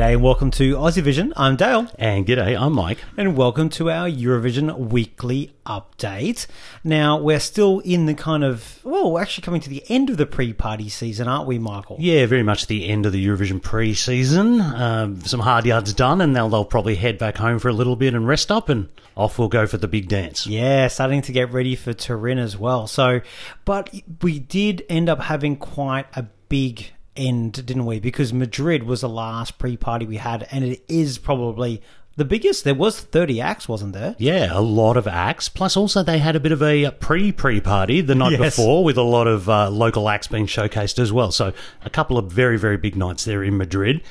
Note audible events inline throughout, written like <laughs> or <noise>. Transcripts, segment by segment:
G'day and welcome to Aussie Vision. I'm Dale. And g'day, I'm Mike. And welcome to our Eurovision weekly update. Now, we're still in the kind of, well, we're actually coming to the end of the pre party season, aren't we, Michael? Yeah, very much the end of the Eurovision pre season. Um, some hard yards done, and they'll, they'll probably head back home for a little bit and rest up, and off we'll go for the big dance. Yeah, starting to get ready for Turin as well. So, but we did end up having quite a big end, didn't we? Because Madrid was the last pre-party we had, and it is probably the biggest. There was thirty acts, wasn't there? Yeah, a lot of acts. Plus, also they had a bit of a pre pre party the night Yes. before with a lot of uh, local acts being showcased as well. So a couple of very very big nights there in Madrid.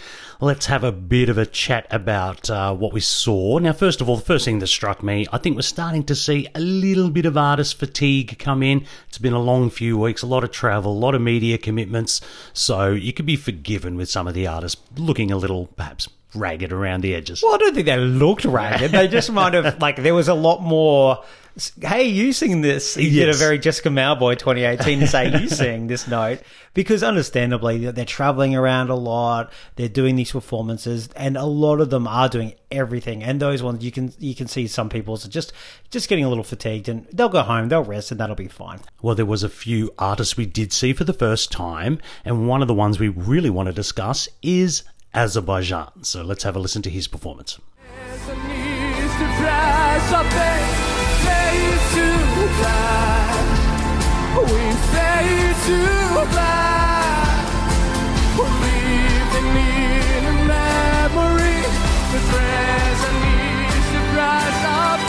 Let's have a bit of a chat about uh, what we saw. Now, first of all, the first thing that struck me, I think we're starting to see a little bit of artist fatigue come in. It's been a long few weeks, a lot of travel, a lot of media commitments. So you could be forgiven with some of the artists looking a little, perhaps, ragged around the edges. Well, I don't think they looked ragged. They just might have <laughs> like there was a lot more. Hey, you sing this. You did a very Jessica Mauboy 2018 to say you <laughs> sing this note because understandably they're traveling around a lot. They're doing these performances, and a lot of them are doing everything. And those ones you can you can see some people are just just getting a little fatigued, and they'll go home, they'll rest, and that'll be fine. Well, there was a few artists we did see for the first time, and one of the ones we really want to discuss is Azerbaijan. So let's have a listen to his performance. Fade to black. We fade to black. We're living in a memory. The present needs to rise up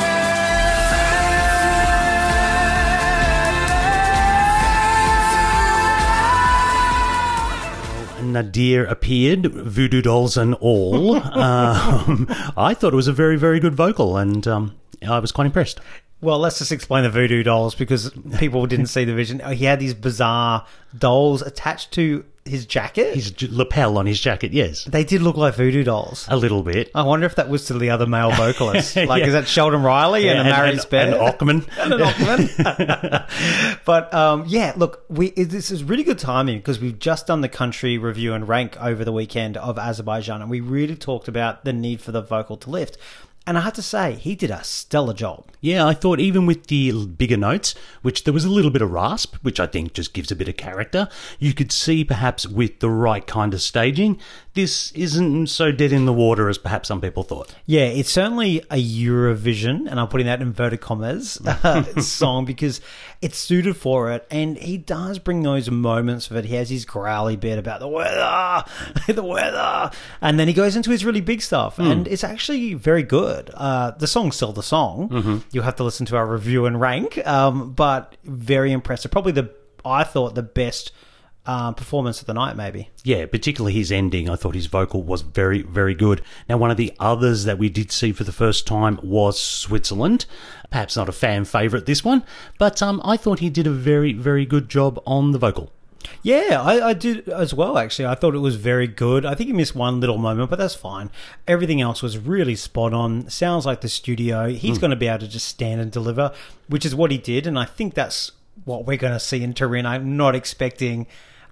Nadir appeared, voodoo dolls and all. <laughs> um, I thought it was a very, very good vocal, and um, I was quite impressed. Well, let's just explain the voodoo dolls because people didn't see the vision. He had these bizarre dolls attached to his jacket. His j- lapel on his jacket, yes, they did look like voodoo dolls. a little bit. I wonder if that was to the other male vocalists. <laughs> Like, Yeah. is that Sheldon Riley and, a Mary and, Spare? and Ochman. <laughs> and an Ochman. <laughs> but um, yeah, look, we this is really good timing because we've just done the country review and rank over the weekend of Azerbaijan, and we really talked about the need for the vocal to lift. And I have to say, he did a stellar job. Yeah, I thought even with the bigger notes, which there was a little bit of rasp, which I think just gives a bit of character, you could see perhaps with the right kind of staging, this isn't so dead in the water as perhaps some people thought. Yeah, it's certainly a Eurovision, and I'm putting that in inverted commas, <laughs> uh, song because it's suited for it. And he does bring those moments of it. He has his growly bit about the weather, <laughs> the weather. And then he goes into his really big stuff, and it's actually very good. Uh, the song's still the song. You'll have to listen to our review and rank, um, but very impressive. Probably the, I thought, the best uh, performance of the night, maybe. Yeah, particularly his ending. I thought his vocal was very, very good. Now, one of the others that we did see for the first time was Switzerland. Perhaps not a fan favourite, this one, but um, I thought he did a very, very good job on the vocal. Yeah, I, I did as well, actually. I thought it was very good. I think he missed one little moment, but that's fine. Everything else was really spot on. Sounds like the studio. He's going to be able to just stand and deliver, which is what he did. And I think that's what we're going to see in Turin. I'm not expecting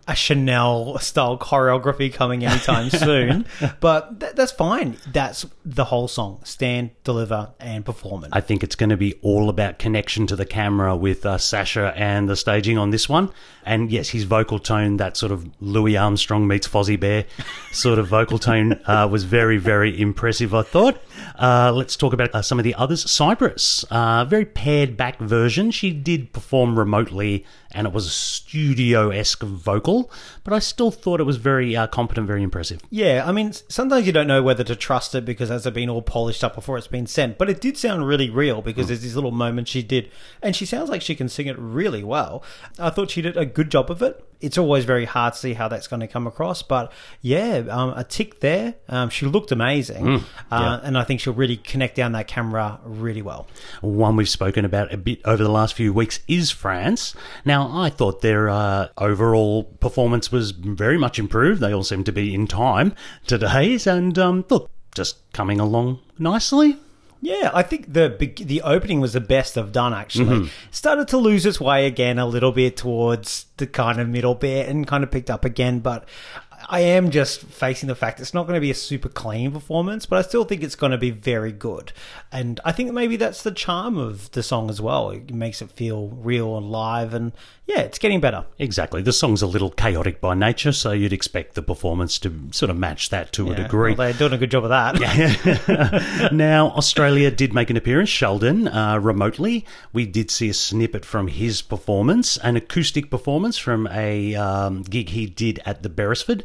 a Chanel style choreography coming anytime <laughs> soon, but th- that's fine. That's the whole song stand, deliver, and perform it. I think it's going to be all about connection to the camera with uh, Sasha and the staging on this one. And yes, his vocal tone, that sort of Louis Armstrong meets Fozzie Bear sort of vocal tone, <laughs> uh, was very, very impressive, I thought. Uh, let's talk about uh, some of the others. Cyprus, uh, very pared back version. She did perform remotely and it was a studio esque vocal, but I still thought it was very uh, competent, very impressive. Yeah, I mean, sometimes you don't know whether to trust it because has it been all polished up before it's been sent. But it did sound really real because there's these little moments she did, and she sounds like she can sing it really well. I thought she did a good job of it. It's always very hard to see how that's going to come across, but yeah, um, a tick there. Um, she looked amazing, uh, and I think she'll really connect down that camera really well. One we've spoken about a bit over the last few weeks is France. Now, I thought their uh, overall performance was very much improved. They all seem to be in time today, and um, look, just coming along nicely. Yeah, I think the the opening was the best I've done. Actually, mm-hmm. started to lose its way again a little bit towards the kind of middle bit and kind of picked up again. But I am just facing the fact it's not going to be a super clean performance, but I still think it's going to be very good. And I think maybe that's the charm of the song as well. It makes it feel real and live, and yeah, it's getting better. Exactly. The song's a little chaotic by nature, so you'd expect the performance to sort of match that to a degree. well, they're doing a good job of that. <laughs> <laughs> now, Australia did make an appearance, Sheldon, uh, remotely. We did see a snippet from his performance, an acoustic performance from a um, gig he did at the Beresford.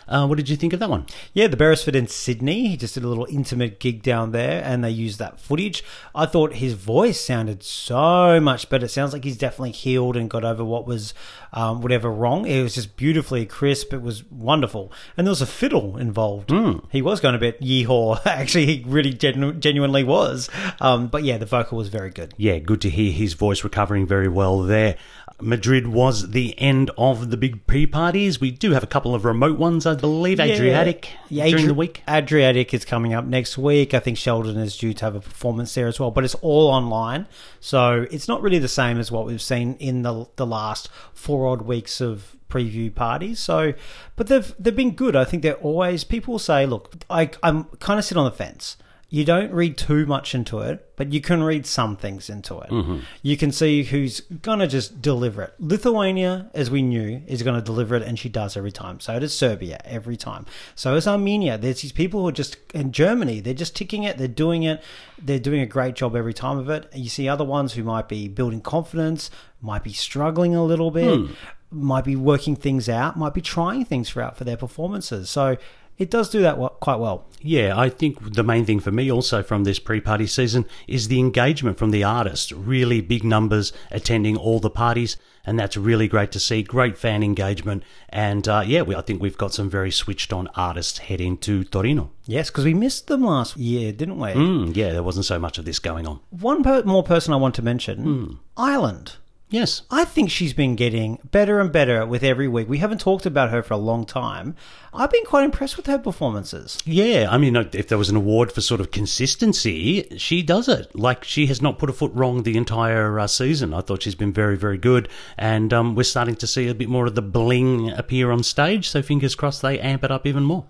Uh, what did you think of that one? Yeah, the Beresford in Sydney. He just did a little intimate gig down there, and they used that footage. I thought his voice sounded so much better. It sounds like he's definitely healed and got over what was um, whatever wrong. It was just beautifully crisp. It was wonderful, and there was a fiddle involved. He was going a bit yeehaw. <laughs> Actually, he really genu- genuinely was. Um, but yeah, the vocal was very good. Yeah, good to hear his voice recovering very well there. Madrid was the end of the big pre parties. We do have a couple of remote ones, I believe. Adriatic Yeah, during Adri- the week. Adriatic is coming up next week. I think Sheldon is due to have a performance there as well, but it's all online, so it's not really the same as what we've seen in the the last four odd weeks of preview parties. So, but they've they've been good. I think they're always people will say, look, I I'm kind of sit on the fence. You don't read too much into it, but you can read some things into it. Mm-hmm. You can see who's gonna just deliver it. Lithuania, as we knew, is gonna deliver it, and she does every time. So does Serbia every time. So is Armenia. There's these people who are just in Germany. They're just ticking it. They're doing it. They're doing a great job every time of it. You see other ones who might be building confidence, might be struggling a little bit, hmm. might be working things out, might be trying things out for their performances. So it does do that quite well. Yeah, I think the main thing for me also from this pre party season is the engagement from the artists. Really big numbers attending all the parties, and that's really great to see. Great fan engagement. And uh, yeah, we, I think we've got some very switched on artists heading to Torino. Yes, because we missed them last year, didn't we? Mm, yeah, there wasn't so much of this going on. One per- more person I want to mention Ireland. Yes. I think she's been getting better and better with every week. We haven't talked about her for a long time. I've been quite impressed with her performances. Yeah, I mean, if there was an award for sort of consistency, she does it. Like, she has not put a foot wrong the entire uh, season. I thought she's been very, very good. And um, we're starting to see a bit more of the bling appear on stage, so fingers crossed they amp it up even more.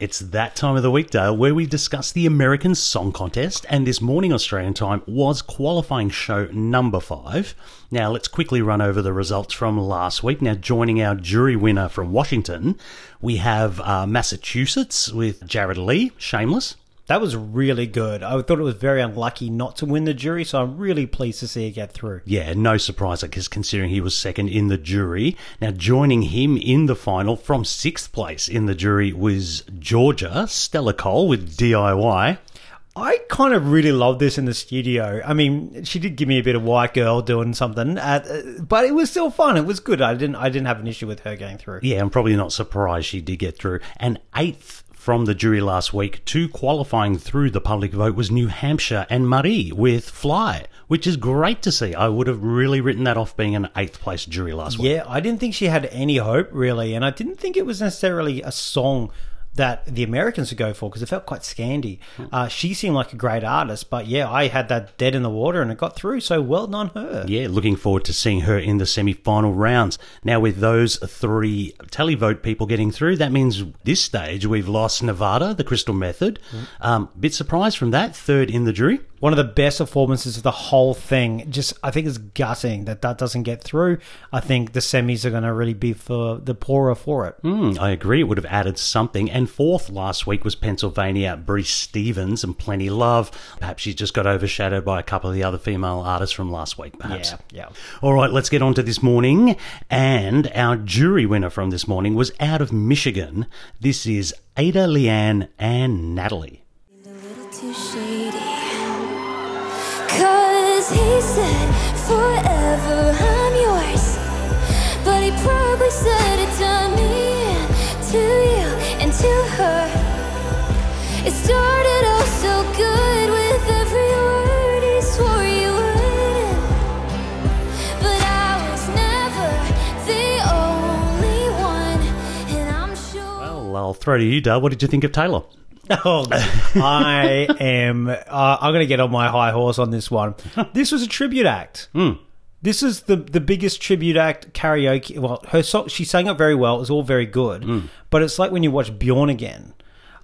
It's that time of the week, Dale, where we discuss the American Song Contest, and this morning Australian time was qualifying show number five. Now, let's quickly run over the results from last week. Now, joining our jury winner from Washington, we have uh, Massachusetts with Jared Lee, Shameless. That was really good. I thought it was very unlucky not to win the jury, so I'm really pleased to see it get through. Yeah, no surprise, I guess, considering he was second in the jury. Now, joining him in the final from sixth place in the jury was Georgia, Stela Cole with DIY. I kind of really love this in the studio. I mean, she did give me a bit of white girl doing something, at, uh, but it was still fun. It was good. I didn't. I didn't have an issue with her going through. Yeah, I'm probably not surprised she did get through. And eighth from the jury last week, two qualifying through the public vote was New Hampshire and Marie with Fly, which is great to see. I would have really written that off being an eighth place jury last week. Yeah, I didn't think she had any hope really, and I didn't think it was necessarily a song that the Americans would go for because it felt quite scandy. Uh, she seemed like a great artist, but yeah, I had that dead in the water and it got through. So well done her. Yeah, looking forward to seeing her in the semi final rounds. Now, with those three televote people getting through, that means this stage we've lost Nevada, the Crystal Method. Um, bit surprised from that, third in the jury. One of the best performances of the whole thing. Just, I think it's gutting that that doesn't get through. I think the semis are going to really be for the poorer for it. Mm, I agree. It would have added something. And fourth last week was Pennsylvania, Bree Stevens and Plenty Love. Perhaps she just got overshadowed by a couple of the other female artists from last week, perhaps. Yeah, yeah. All right, let's get on to this morning. And our jury winner from this morning was out of Michigan. This is Ada, LeAnn, and Natalie. Cause he said, forever I'm yours. But he probably said it to me, and to you, and to her. It started out so good with every word he swore you would. But I was never the only one, and I'm sure. Well, I'll throw to you, Dale. What did you think of Taylor? Oh, I am. Uh, I'm going to get on my high horse on this one. <laughs> This was a tribute act. This is the the biggest tribute act karaoke. Well, her song she sang it very well. It was all very good, Mm. but it's like when you watch Björn Again.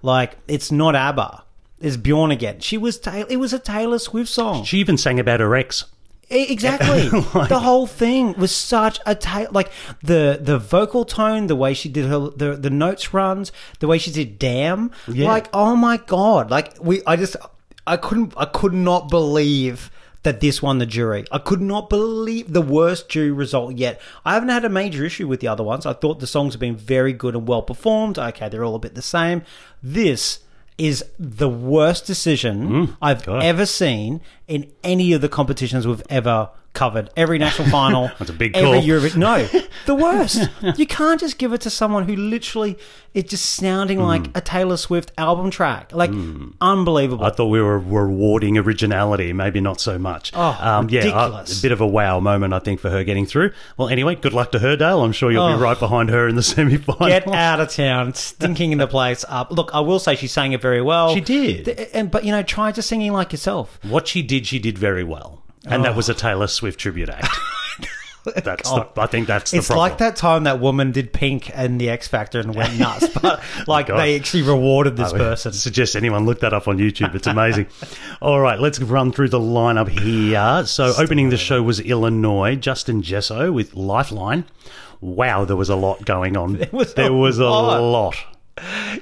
Like it's not ABBA. It's Björn Again. She was Ta- it was a Taylor Swift song. She even sang about her ex. Exactly. <laughs> Like- the whole thing was such a ta- like the the vocal tone, the way she did her the the notes runs, the way she did damn. Yeah. Like oh my god! Like we, I just I couldn't I could not believe that this won the jury. I could not believe the worst jury result yet. I haven't had a major issue with the other ones. I thought the songs have been very good and well performed. Okay, they're all a bit the same. This is the worst decision mm, I've God. ever seen in any of the competitions we've ever covered. Every national <laughs> final. That's a big every call. No, <laughs> the worst. you can't just give it to someone who literally is just sounding Hmm. like a Taylor Swift album track. Like unbelievable. I thought we were rewarding originality, maybe not so much. Oh, yeah, a, ridiculous. a bit of a wow moment, I think, for her getting through. Well, anyway, good luck to her, Dale. I'm sure you'll Oh. be right behind her in the <laughs> semi final. Get out of town, stinking in the place up. Look, I will say she sang it very well. She did. And but you know, try just singing like yourself. What she did, she did very well. And Oh. that was a oh. Taylor Swift tribute act. <laughs> That's the, oh. I think that's the It's problem. like that time that woman did Pink and the X Factor and went <laughs> nuts, but like God. they actually rewarded this I person. Suggest anyone look that up on YouTube. It's amazing. <laughs> All right, let's run through the lineup here. So, opening the show was Illinois, Justin Jesso with Lifeline. Wow, there was a lot going on. There was a there was a lot. lot.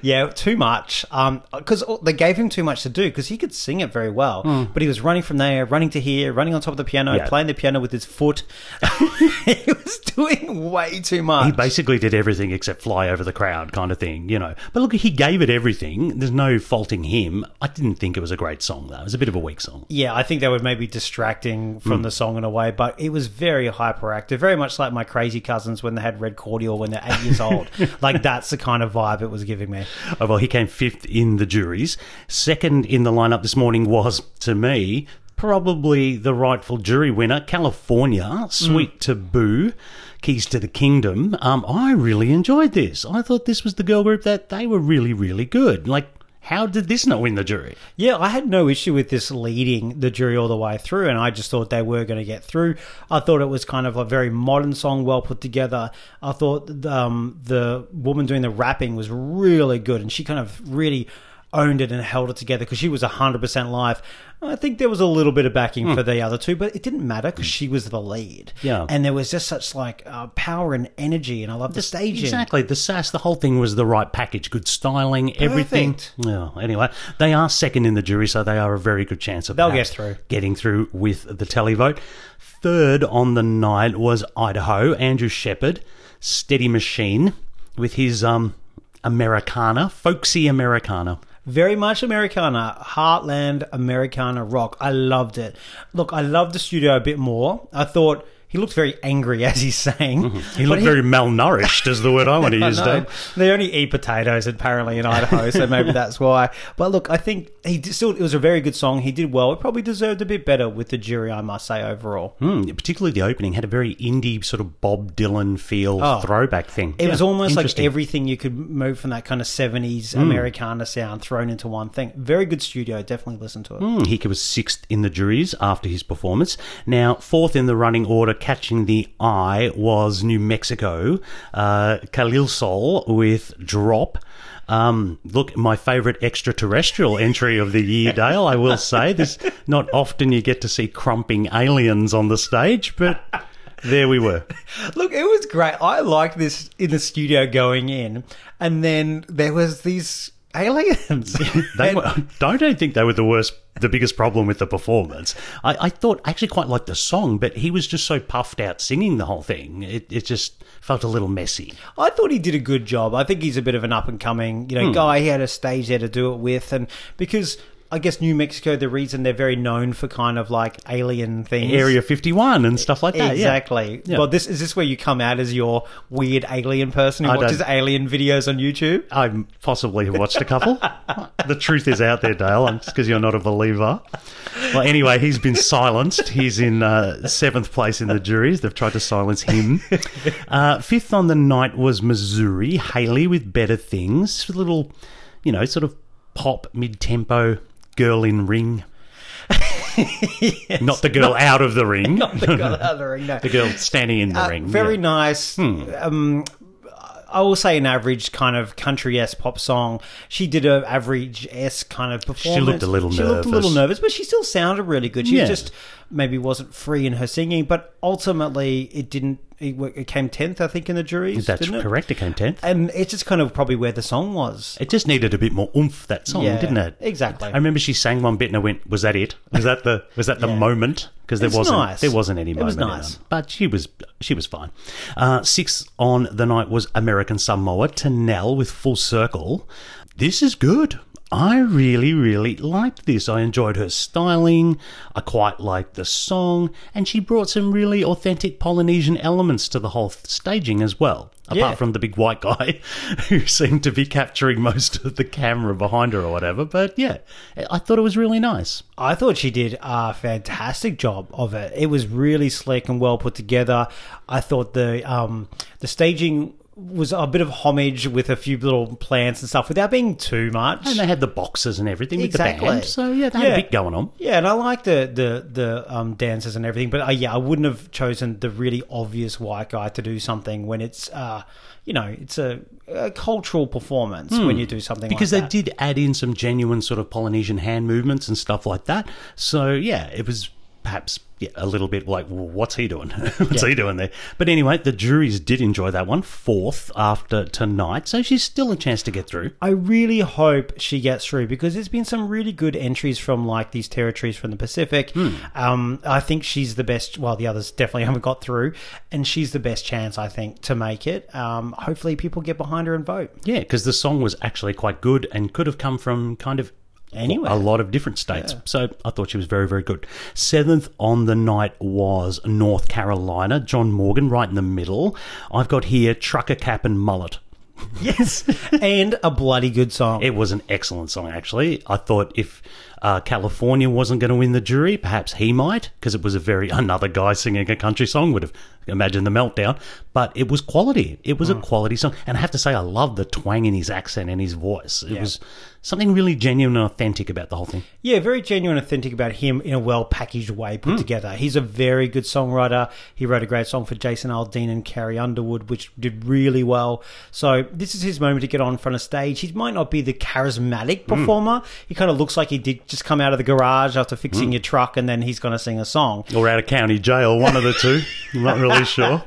Yeah, too much. Um, because they gave him too much to do because he could sing it very well, but he was running from there, running to here, running on top of the piano. Yeah. playing the piano with his foot. <laughs> he was doing way too much. He basically did everything except fly over the crowd, kind of thing, you know. But look, he gave it everything. There's no faulting him. I didn't think it was a great song, though. It was a bit of a weak song. yeah, I think they were maybe distracting from the song in a way, but it was very hyperactive, very much like my crazy cousins when they had red cordial when they're eight years old. <laughs> Like that's the kind of vibe it was giving me. Oh, well, he came fifth in the juries. Second in the lineup this morning was, to me, probably the rightful jury winner, California, Sweet Taboo, Keys to the Kingdom. Um, I really enjoyed this. I thought this was the girl group that they were really, really good. Like, how did this not win the jury? Yeah, I had no issue with this leading the jury all the way through, and I just thought they were going to get through. I thought it was kind of a very modern song, well put together. I thought um, the woman doing the rapping was really good, and she kind of really owned it and held it together because she was 100% live. I think there was a little bit of backing for the other two, but it didn't matter because she was the lead. Yeah. And there was just such like uh, power and energy, and I love the staging. Exactly. The sass, the whole thing was the right package. Good styling, everything. Yeah. Anyway, they are second in the jury, so they are a very good chance of They'll get through. getting through with the televote. Third on the night was Idaho, Andrew Shepard, Steady Machine, with his um Americana, folksy Americana. Very much Americana, Heartland Americana rock. I loved it. Look, I loved the studio a bit more. I thought he looked very angry <laughs> as he sang. He looked very malnourished, is the word I want to <laughs> use. Dave. They only eat potatoes apparently in Idaho, so maybe <laughs> that's why. But look, I think he still. It was a very good song. He did well. It probably deserved a bit better with the jury, I must say overall. Hmm, particularly the opening had a very indie sort of Bob Dylan feel Oh. throwback thing. It was almost like everything you could move from that kind of 70s Americana sound thrown into one thing. Very good studio. Definitely listen to it. Hmm, Hika was sixth in the juries after his performance. Now, fourth in the running order, catching the eye, was New Mexico. Uh, Khalisol with Drop. Um, look, my favourite extraterrestrial entry of the year, Dale, I will say. this: not often you get to see crumping aliens on the stage, but there we were. <laughs> Look, it was great. I liked this in the studio going in, and then there was these aliens. <laughs> They were, I don't think they were the worst, the biggest problem with the performance. I, I thought I actually quite liked the song, but he was just so puffed out singing the whole thing. It, it just felt a little messy. I thought he did a good job. I think he's a bit of an up and coming, you know, hmm. guy. He had a stage there to do it with, and because I guess New Mexico, the reason they're very known for kind of like alien things. Area 51 and stuff like that. Exactly. Yeah. Well, this is this where you come out as your weird alien person who I don't- watches alien videos on YouTube. I possibly have watched a couple. <laughs> the truth is out there, Dale, just because you're not a believer. Well, anyway, he's been silenced. He's in uh, seventh place in the juries. They've tried to silence him. <laughs> Uh, fifth on the night was Missouri. Haley with Better Things. A little, you know, sort of pop, mid tempo, girl in ring. <laughs> not the girl out of the ring. <laughs> Not the girl <laughs> out of the ring, no. the girl standing in the Uh, ring. Very yeah. nice. Um, I will say an average kind of country s pop song. She did a average s kind of performance. She looked a little She looked a little nervous. nervous, but she still sounded really good. She Yeah. just maybe wasn't free in her singing, but ultimately it didn't. It, it came tenth, I think, in the juries. That's didn't it? correct. It came tenth. And it's just kind of probably where the song was. It just needed a bit more oomph that song, Yeah, didn't it? exactly. I remember she sang one bit and I went, "Was that it? Was that the was that the Yeah. moment?" Because there It's wasn't nice. there wasn't any moment. It was nice. but she was she was fine. Uh, sixth on the night was American Samoa Tenelle with Full Circle. This is good. I really, really liked this. I enjoyed her styling. I quite liked the song, and she brought some really authentic Polynesian elements to the whole staging as well. Apart Yeah. from the big white guy <laughs> who seemed to be capturing most of the camera behind her or whatever. But yeah, I thought it was really nice. I thought she did a fantastic job of it. It was really slick and well put together. I thought the um, the staging was a bit of homage with a few little plants and stuff without being too much. And they had the boxes and everything Exactly. with the band. So yeah, they had a bit going on. Yeah, and I like the the the um, dances and everything, but uh, yeah, I wouldn't have chosen the really obvious white guy to do something when it's uh, you know it's a, a cultural performance when you do something Hmm. Because like they did add in some genuine sort of Polynesian hand movements and stuff like that. So yeah, it was perhaps yeah, a little bit like, well, what's he doing? <laughs> what's Yeah. he doing there? But anyway, the juries did enjoy that one, fourth after tonight. So she's still a chance to get through. I really hope she gets through because there's been some really good entries from like these territories from the Pacific. Hmm. Um, I think she's the best. Well, the others definitely <laughs> haven't got through, and she's the best chance I think to make it. Um, hopefully, people get behind her and vote. Yeah, because the song was actually quite good and could have come from kind of Anywhere. a lot of different states. So I thought she was very, very good. Seventh on the night was North Carolina. John Morgan, right in the middle. I've got here Trucker Cap and Mullet. Yes, <laughs> and a bloody good song. It was an excellent song, actually. I thought if uh, California wasn't going to win the jury, perhaps he might, because it was a very <laughs> another guy singing a country song would have imagined the meltdown. But it was quality. It was a quality song, and I have to say, I love the twang in his accent and his voice. It was something really genuine and authentic about the whole thing. Yeah, very genuine, and authentic about him in a well packaged way put together. He's a very good songwriter. He wrote a great song for Jason Aldean and Carrie Underwood, which did really well. So this is his moment to get on front of stage. He might not be the charismatic Hmm. performer. He kind of looks like he did just come out of the garage after fixing hmm. your truck, and then he's going to sing a song. Or out of county jail, one of the two. <laughs> I'm not really sure.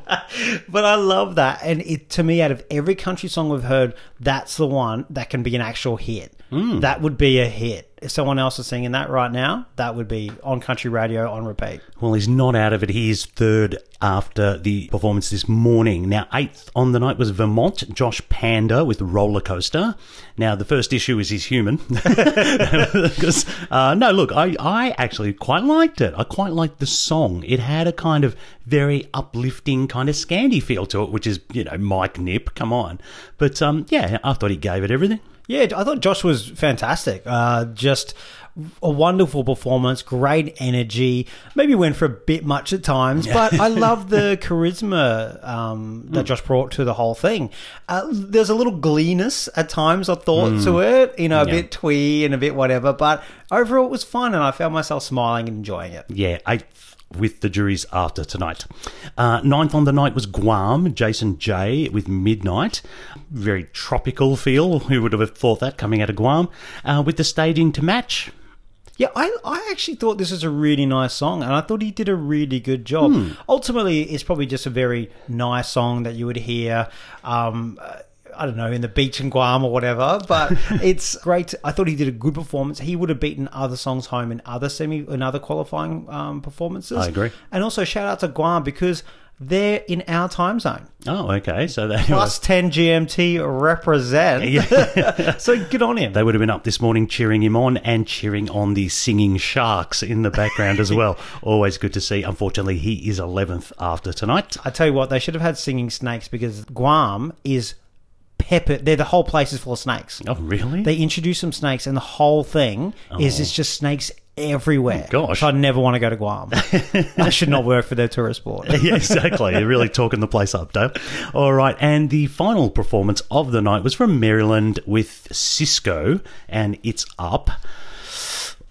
But I love that, and it to me, out of every country song we've heard, that's the one that can be an actual hit. Hmm. That would be a hit. If someone else is singing that right now, that would be on country radio on repeat. Well, he's not out of it. He is third after the performance this morning. Now, eighth on the night was Vermont, Josh Panda with Roller Coaster. Now, the first issue is he's human. <laughs> Because, uh, no, look, I, I actually quite liked it. I quite liked the song. It had a kind of very uplifting kind of Scandi feel to it, which is, you know, Mike Nip, come on. But, um, yeah, I thought he gave it everything. Yeah, I thought Josh was fantastic. Uh, just a wonderful performance, great energy. Maybe went for a bit much at times, but I <laughs> love the charisma um, that Josh brought to the whole thing. Uh, there's a little gleenness at times, I thought, to it, you know, a Yeah. bit twee and a bit whatever, but overall it was fun and I found myself smiling and enjoying it. Yeah, eighth with the juries after tonight. Uh, ninth on the night was Guam, Jason J with Midnight. Very tropical feel. Who would have thought that coming out of Guam? Uh, with the staging to match. Yeah, I, I actually thought this was a really nice song, and I thought he did a really good job. Ultimately, it's probably just a very nice song that you would hear. Um, I don't know, in the beach in Guam or whatever, but <laughs> it's great. I thought he did a good performance. He would have beaten other songs home in other semi, in other qualifying um, performances. I agree. And also shout out to Guam because they're in our time zone. Oh, okay. So they Plus 10 GMT represent. <laughs> so good on him. They would have been up this morning cheering him on and cheering on the singing sharks in the background as well. <laughs> Always good to see. Unfortunately, he is 11th after tonight. I tell you what, they should have had singing snakes because Guam is pepper. They're the whole place is full of snakes. Oh, really? They introduce some snakes, and the whole thing is it's oh. just snakes everywhere. Oh, gosh. I'd never want to go to Guam. I should not work for their tourist board. <laughs> yeah, exactly. You're really talking the place up, Dale. All right, and the final performance of the night was from Maryland with Sisqó, and it's up.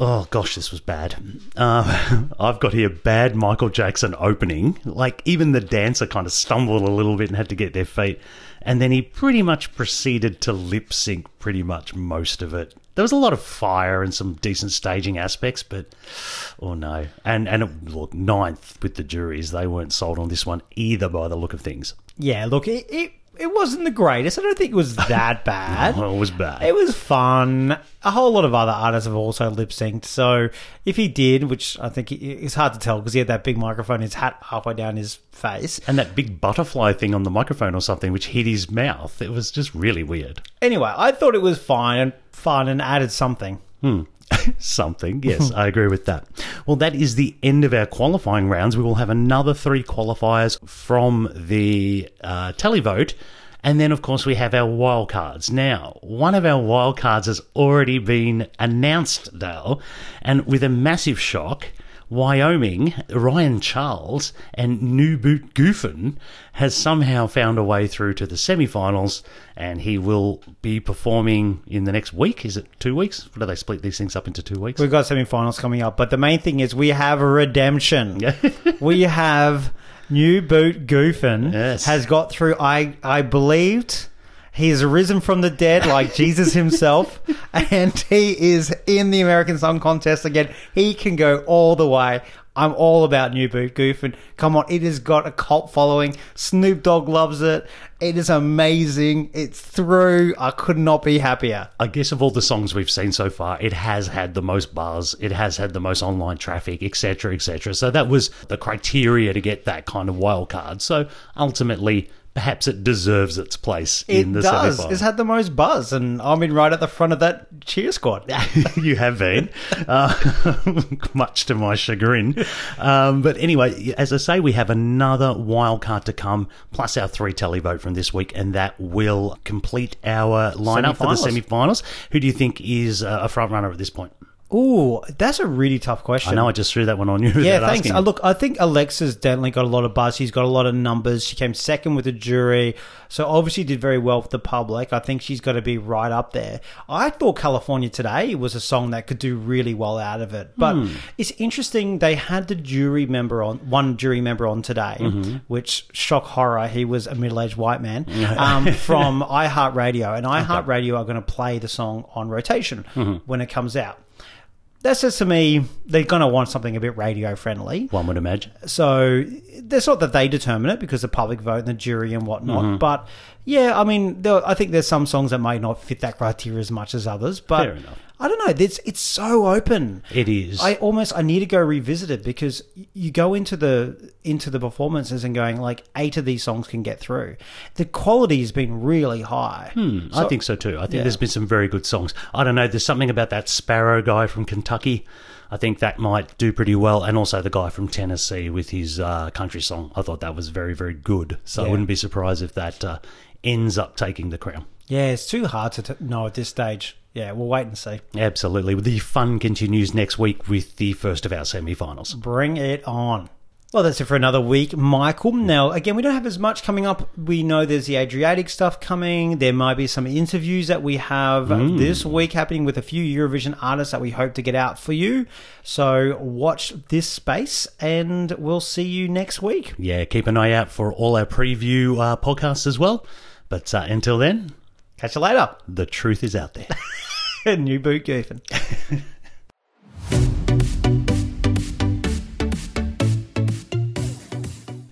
Oh gosh, this was bad. Uh, <laughs> I've got here bad Michael Jackson opening. Like even the dancer kind of stumbled a little bit and had to get their feet, and then he pretty much proceeded to lip sync pretty much most of it. There was a lot of fire and some decent staging aspects, but oh no! And and it, look, ninth with the juries, they weren't sold on this one either by the look of things. Yeah, look, it, it, it wasn't the greatest. I don't think it was <laughs> that bad. Oh, it was bad. It was fun. A whole lot of other artists have also lip synced. So if he did, which I think it's hard to tell because he had that big microphone, in his hat halfway down his face. and that big butterfly thing on the microphone or something, which hit his mouth. It was just really weird. Anyway, I thought it was fine and fun and added something. <laughs> Something, yes, I agree with that. Well, that is the end of our qualifying rounds. We will have another three qualifiers from the uh, televote. And then, of course, we have our wildcards. Now, one of our wildcards has already been announced, Dale, and with a massive shock, Wyoming, Ryan Charles, and New Boot Goofin has somehow found a way through to the semi-finals, and he will be performing in the next week. Is it two weeks? What do they split these things up into two weeks? We've got semi-finals coming up, but the main thing is we have a redemption. <laughs> we have new boot Goofin Yes. has got through. I I believed he has risen from the dead like <laughs> Jesus himself, and he is in the American Song Contest again. He can go all the way. I'm all about New Boot Goof, and Come on, it has got a cult following. Snoop Dogg loves it. It is amazing. It's through. I could not be happier. I guess of all the songs we've seen so far, it has had the most buzz, it has had the most online traffic, etc., etc. So that was the criteria to get that kind of wild card. So ultimately, perhaps it deserves its place It in the does. It's had the most buzz, and I'm in right at the front of that cheer squad. <laughs> you have been, uh, <laughs> much to my chagrin. Um, but anyway, as I say, we have another wild card to come, plus our three televote from this week, and that will complete our lineup for the Semi-finals. semi-finals. Who do you think is uh, a front runner at this point? Ooh, that's a really tough question. I know I just threw that one on you. Yeah, thanks. Uh, look, I think Alexa's definitely got a lot of buzz. She's got a lot of numbers. She came second with the jury, so obviously did very well with the public. I think she's got to be right up there. I thought California Today was a song that could do really well out of it, but Hmm. it's interesting. They had the jury member on one jury member on today, Mm-hmm. which shock horror. He was a middle aged white man <laughs> um, from iHeartRadio, and iHeartRadio are going to play the song on rotation Mm-hmm. when it comes out that says to me they're going to want something a bit radio friendly. One would imagine. So it's not that they determine it because the public vote and the jury and whatnot. Mm-hmm. But yeah, I mean, there, I think there's some songs that may not fit that criteria as much as others. But Fair enough. I don't know. It's it's so open. It is. I almost I need to go revisit it because you go into the into the performances and going like eight of these songs can get through. The quality has been really high. Hmm, I think so too. I think Yeah. there's been some very good songs. I don't know. There's something about that Sparrow guy from Kentucky. I think that might do pretty well, and also the guy from Tennessee with his uh, country song. I thought that was very, very good. So I wouldn't be surprised if that uh, ends up taking the crown. Yeah, it's too hard to t- know at this stage. Yeah, we'll wait and see. Absolutely. The fun continues next week with the first of our semi-finals. Bring it on. Well, that's it for another week, Michael. Now, again, we don't have as much coming up. We know there's the Adriatic stuff coming. There might be some interviews that we have this week happening with a few Eurovision artists that we hope to get out for you. So watch this space, and we'll see you next week. Yeah, keep an eye out for all our preview uh, podcasts as well. But uh, until then, Catch you later. the truth is out there. <laughs> New boot goofing. <laughs>